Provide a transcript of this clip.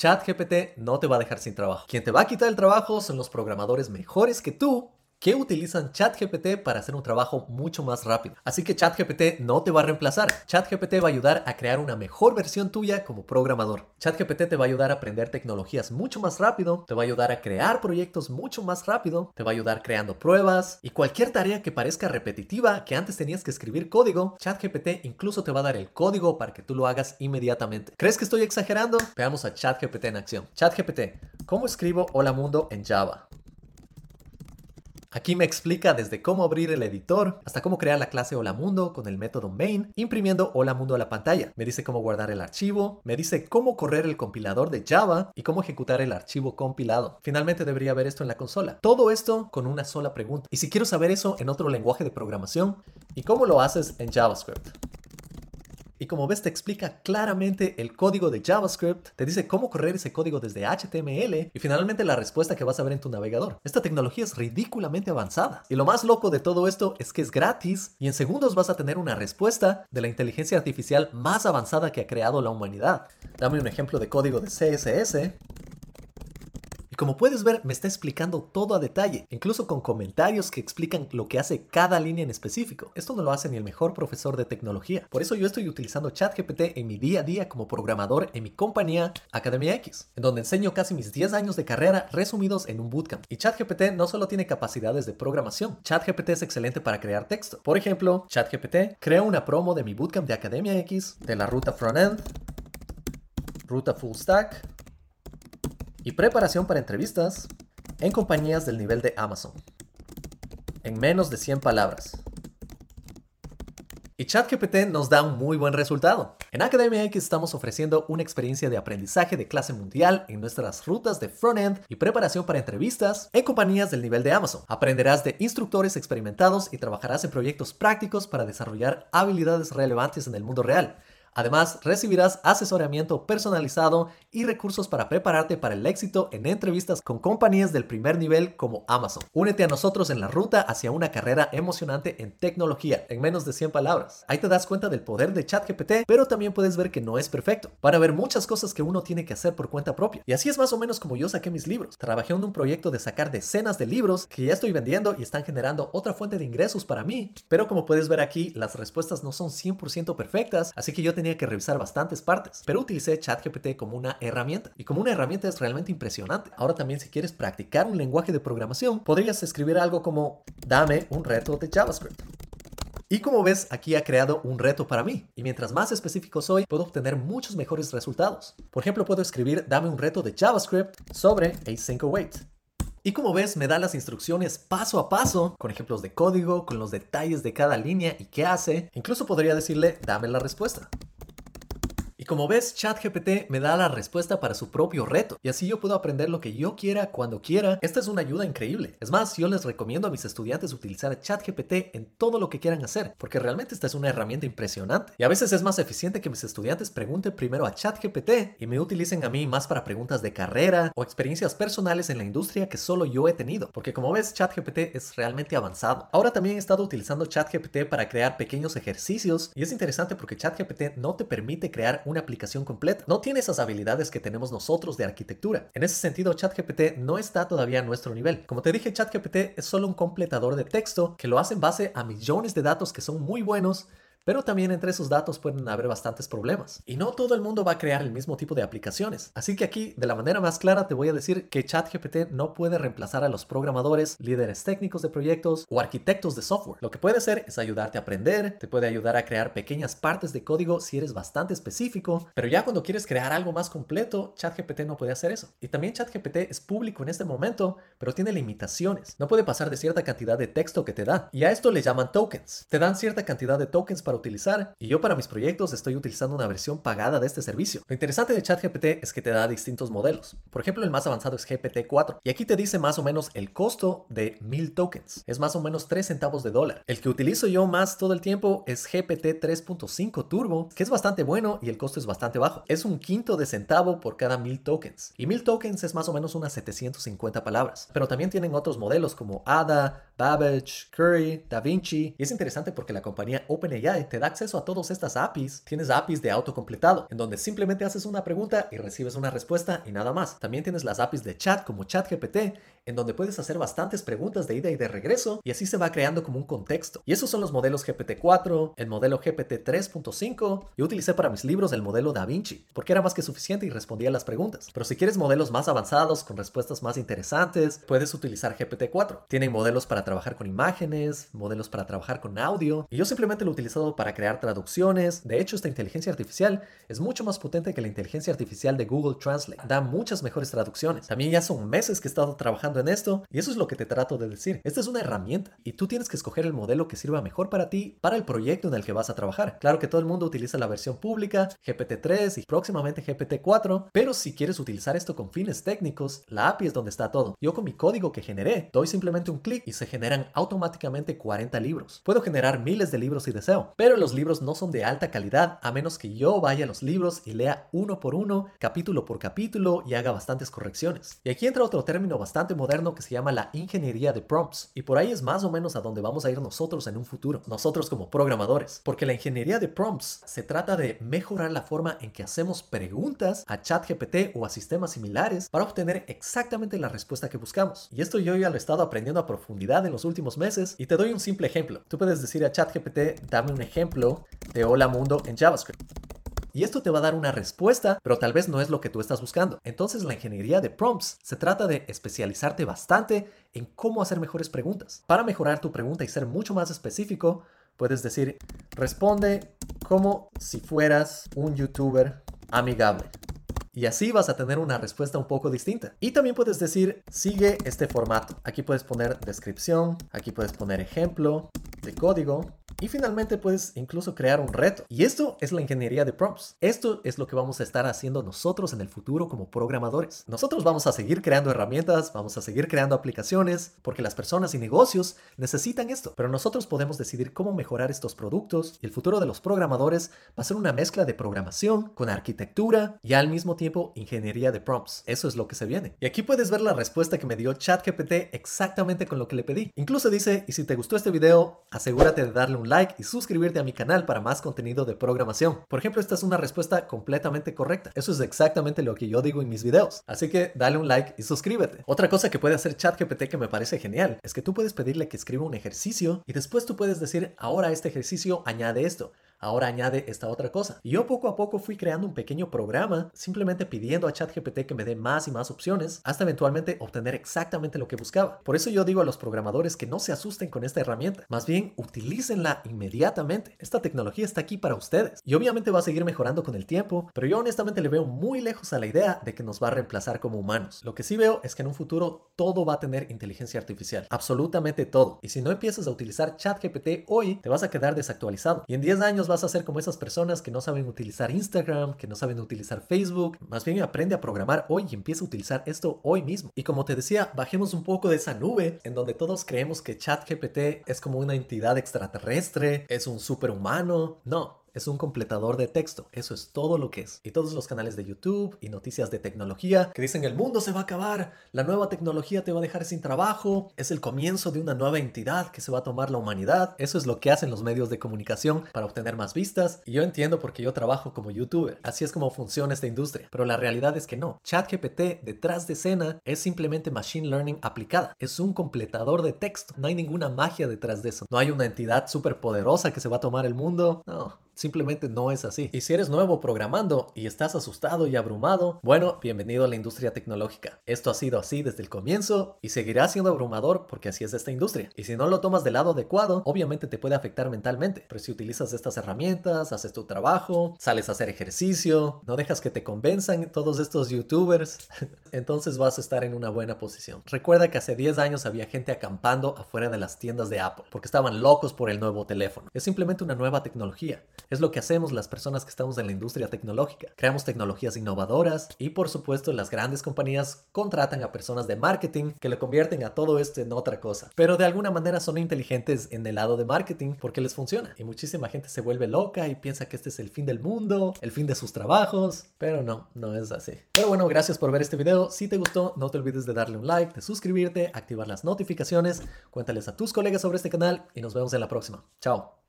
ChatGPT no te va a dejar sin trabajo. Quien te va a quitar el trabajo son los programadores mejores que tú que utilizan ChatGPT para hacer un trabajo mucho más rápido. Así que ChatGPT no te va a reemplazar. ChatGPT va a ayudar a crear una mejor versión tuya como programador. ChatGPT te va a ayudar a aprender tecnologías mucho más rápido, te va a ayudar a crear proyectos mucho más rápido, te va a ayudar creando pruebas y cualquier tarea que parezca repetitiva que antes tenías que escribir código, ChatGPT incluso te va a dar el código para que tú lo hagas inmediatamente. ¿Crees que estoy exagerando? Veamos a ChatGPT en acción. ChatGPT, ¿cómo escribo Hola Mundo en Java? Aquí me explica desde cómo abrir el editor hasta cómo crear la clase Hola Mundo con el método main, imprimiendo Hola Mundo a la pantalla. Me dice cómo guardar el archivo, me dice cómo correr el compilador de Java y cómo ejecutar el archivo compilado. Finalmente debería ver esto en la consola. Todo esto con una sola pregunta. Y si quiero saber eso en otro lenguaje de programación, ¿y cómo lo haces en JavaScript? Y como ves, te explica claramente el código de JavaScript, te dice cómo correr ese código desde HTML y finalmente la respuesta que vas a ver en tu navegador. Esta tecnología es ridículamente avanzada. Y lo más loco de todo esto es que es gratis y en segundos vas a tener una respuesta de la inteligencia artificial más avanzada que ha creado la humanidad. Dame un ejemplo de código de CSS como puedes ver, me está explicando todo a detalle, incluso con comentarios que explican lo que hace cada línea en específico. Esto no lo hace ni el mejor profesor de tecnología. Por eso yo estoy utilizando ChatGPT en mi día a día como programador en mi compañía Academia X, en donde enseño casi mis 10 años de carrera resumidos en un bootcamp. Y ChatGPT no solo tiene capacidades de programación, ChatGPT es excelente para crear texto. Por ejemplo, ChatGPT crea una promo de mi bootcamp de Academia X, de la ruta frontend, ruta full stack, y preparación para entrevistas en compañías del nivel de Amazon. En menos de 100 palabras. Y ChatGPT nos da un muy buen resultado. En Academia X estamos ofreciendo una experiencia de aprendizaje de clase mundial en nuestras rutas de frontend y preparación para entrevistas en compañías del nivel de Amazon. Aprenderás de instructores experimentados y trabajarás en proyectos prácticos para desarrollar habilidades relevantes en el mundo real. Además, recibirás asesoramiento personalizado y recursos para prepararte para el éxito en entrevistas con compañías del primer nivel como Amazon. Únete a nosotros en la ruta hacia una carrera emocionante en tecnología, en menos de 100 palabras. Ahí te das cuenta del poder de ChatGPT, pero también puedes ver que no es perfecto. Para ver muchas cosas que uno tiene que hacer por cuenta propia. Y así es más o menos como yo saqué mis libros. Trabajé en un proyecto de sacar decenas de libros que ya estoy vendiendo y están generando otra fuente de ingresos para mí. Pero como puedes ver aquí, las respuestas no son 100% perfectas, así que yo tenía que revisar bastantes partes, pero utilicé ChatGPT como una herramienta y como una herramienta es realmente impresionante. Ahora también si quieres practicar un lenguaje de programación, podrías escribir algo como dame un reto de JavaScript. Y como ves, aquí ha creado un reto para mí. Y mientras más específico soy, puedo obtener muchos mejores resultados. Por ejemplo, puedo escribir dame un reto de JavaScript sobre async await. Y como ves, me da las instrucciones paso a paso, con ejemplos de código, con los detalles de cada línea y qué hace. Incluso podría decirle, dame la respuesta. Como ves, ChatGPT me da la respuesta para su propio reto. Y así yo puedo aprender lo que yo quiera cuando quiera. Esta es una ayuda increíble. Es más, yo les recomiendo a mis estudiantes utilizar ChatGPT en todo lo que quieran hacer, porque realmente esta es una herramienta impresionante. Y a veces es más eficiente que mis estudiantes pregunten primero a ChatGPT y me utilicen a mí más para preguntas de carrera o experiencias personales en la industria que solo yo he tenido. Porque como ves, ChatGPT es realmente avanzado. Ahora también he estado utilizando ChatGPT para crear pequeños ejercicios y es interesante porque ChatGPT no te permite crear una aplicación completa. No tiene esas habilidades que tenemos nosotros de arquitectura. En ese sentido, ChatGPT no está todavía a nuestro nivel. Como te dije, ChatGPT es solo un completador de texto que lo hace en base a millones de datos que son muy buenos pero también entre esos datos pueden haber bastantes problemas. Y no todo el mundo va a crear el mismo tipo de aplicaciones. Así que aquí, de la manera más clara, te voy a decir que ChatGPT no puede reemplazar a los programadores, líderes técnicos de proyectos o arquitectos de software. Lo que puede hacer es ayudarte a aprender, te puede ayudar a crear pequeñas partes de código si eres bastante específico, pero ya cuando quieres crear algo más completo, ChatGPT no puede hacer eso. Y también ChatGPT es público en este momento, pero tiene limitaciones. No puede pasar de cierta cantidad de texto que te da. Y a esto le llaman tokens. Te dan cierta cantidad de tokens para utilizar y yo para mis proyectos estoy utilizando una versión pagada de este servicio. Lo interesante de ChatGPT es que te da distintos modelos. Por ejemplo, el más avanzado es GPT-4 y aquí te dice más o menos el costo de 1000 tokens. Es más o menos 3 centavos de dólar. El que utilizo yo más todo el tiempo es GPT 3.5 Turbo, que es bastante bueno y el costo es bastante bajo. Es un quinto de centavo por cada 1000 tokens. Y 1000 tokens es más o menos unas 750 palabras. Pero también tienen otros modelos como ADA, Babbage, Curry, DaVinci. Y es interesante porque la compañía OpenAI te da acceso a todas estas APIs. Tienes APIs de autocompletado, en donde simplemente haces una pregunta y recibes una respuesta y nada más. También tienes las APIs de chat como ChatGPT, en donde puedes hacer bastantes preguntas de ida y de regreso y así se va creando como un contexto. Y esos son los modelos GPT-4, el modelo GPT 3.5. Yo utilicé para mis libros el modelo DaVinci, porque era más que suficiente y respondía las preguntas. Pero si quieres modelos más avanzados, con respuestas más interesantes, puedes utilizar GPT-4. Tienen modelos para trabajar con imágenes, modelos para trabajar con audio, y yo simplemente lo he utilizado para crear traducciones. De hecho, esta inteligencia artificial es mucho más potente que la inteligencia artificial de Google Translate. Da muchas mejores traducciones. También ya son meses que he estado trabajando en esto, y eso es lo que te trato de decir. Esta es una herramienta, y tú tienes que escoger el modelo que sirva mejor para ti, para el proyecto en el que vas a trabajar. Claro que todo el mundo utiliza la versión pública, GPT-3 y próximamente GPT-4, pero si quieres utilizar esto con fines técnicos, la API es donde está todo. Yo con mi código que generé, doy simplemente un clic y se generan automáticamente 40 libros. Puedo generar miles de libros si deseo, pero los libros no son de alta calidad a menos que yo vaya a los libros y lea uno por uno, capítulo por capítulo y haga bastantes correcciones. Y aquí entra otro término bastante moderno que se llama la ingeniería de prompts. Y por ahí es más o menos a donde vamos a ir nosotros en un futuro, nosotros como programadores. Porque la ingeniería de prompts se trata de mejorar la forma en que hacemos preguntas a ChatGPT o a sistemas similares para obtener exactamente la respuesta que buscamos. Y esto yo ya lo he estado aprendiendo a profundidad en los últimos meses y te doy un simple ejemplo. Tú puedes decir a ChatGPT, dame un ejemplo de hola mundo en JavaScript. Y esto te va a dar una respuesta, pero tal vez no es lo que tú estás buscando. Entonces la ingeniería de prompts se trata de especializarte bastante en cómo hacer mejores preguntas. Para mejorar tu pregunta y ser mucho más específico, puedes decir, responde como si fueras un youtuber amigable. Y así vas a tener una respuesta un poco distinta. Y también puedes decir, sigue este formato. Aquí puedes poner descripción, aquí puedes poner ejemplo de código y finalmente puedes incluso crear un reto. Y esto es la ingeniería de prompts. Esto es lo que vamos a estar haciendo nosotros en el futuro como programadores. Nosotros vamos a seguir creando herramientas, vamos a seguir creando aplicaciones, porque las personas y negocios necesitan esto. Pero nosotros podemos decidir cómo mejorar estos productos y el futuro de los programadores va a ser una mezcla de programación con arquitectura y al mismo tiempo ingeniería de prompts. Eso es lo que se viene. Y aquí puedes ver la respuesta que me dio ChatGPT exactamente con lo que le pedí. Incluso dice, y si te gustó este video, asegúrate de darle un like y suscribirte a mi canal para más contenido de programación. Por ejemplo, esta es una respuesta completamente correcta. Eso es exactamente lo que yo digo en mis videos. Así que dale un like y suscríbete. Otra cosa que puede hacer ChatGPT que me parece genial es que tú puedes pedirle que escriba un ejercicio y después tú puedes decir, ahora este ejercicio añade esto ahora añade esta otra cosa. Y yo poco a poco fui creando un pequeño programa simplemente pidiendo a ChatGPT que me dé más y más opciones hasta eventualmente obtener exactamente lo que buscaba. Por eso yo digo a los programadores que no se asusten con esta herramienta, más bien utilícenla inmediatamente. Esta tecnología está aquí para ustedes y obviamente va a seguir mejorando con el tiempo, pero yo honestamente le veo muy lejos a la idea de que nos va a reemplazar como humanos. Lo que sí veo es que en un futuro todo va a tener inteligencia artificial, absolutamente todo. Y si no empiezas a utilizar ChatGPT hoy, te vas a quedar desactualizado y en 10 años vas a ser como esas personas que no saben utilizar Instagram, que no saben utilizar Facebook. Más bien aprende a programar hoy y empieza a utilizar esto hoy mismo. Y como te decía, bajemos un poco de esa nube en donde todos creemos que ChatGPT es como una entidad extraterrestre, es un superhumano. No, es un completador de texto. Eso es todo lo que es. Y todos los canales de YouTube y noticias de tecnología que dicen el mundo se va a acabar, la nueva tecnología te va a dejar sin trabajo, es el comienzo de una nueva entidad que se va a tomar la humanidad. Eso es lo que hacen los medios de comunicación para obtener más vistas. Y yo entiendo porque yo trabajo como youtuber. Así es como funciona esta industria. Pero la realidad es que no. ChatGPT detrás de escena es simplemente machine learning aplicada. Es un completador de texto. No hay ninguna magia detrás de eso. No hay una entidad súper poderosa que se va a tomar el mundo. No. Simplemente no es así. Y si eres nuevo programando y estás asustado y abrumado, bueno, bienvenido a la industria tecnológica. Esto ha sido así desde el comienzo y seguirá siendo abrumador porque así es esta industria. Y si no lo tomas del lado adecuado, obviamente te puede afectar mentalmente. Pero si utilizas estas herramientas, haces tu trabajo, sales a hacer ejercicio, no dejas que te convenzan todos estos youtubers, entonces vas a estar en una buena posición. Recuerda que hace 10 años había gente acampando afuera de las tiendas de Apple porque estaban locos por el nuevo teléfono. Es simplemente una nueva tecnología. Es lo que hacemos las personas que estamos en la industria tecnológica. Creamos tecnologías innovadoras y por supuesto las grandes compañías contratan a personas de marketing que le convierten a todo esto en otra cosa. Pero de alguna manera son inteligentes en el lado de marketing porque les funciona. Y muchísima gente se vuelve loca y piensa que este es el fin del mundo, el fin de sus trabajos. Pero no, no es así. Pero bueno, gracias por ver este video. Si te gustó, no te olvides de darle un like, de suscribirte, activar las notificaciones, cuéntales a tus colegas sobre este canal y nos vemos en la próxima. Chao.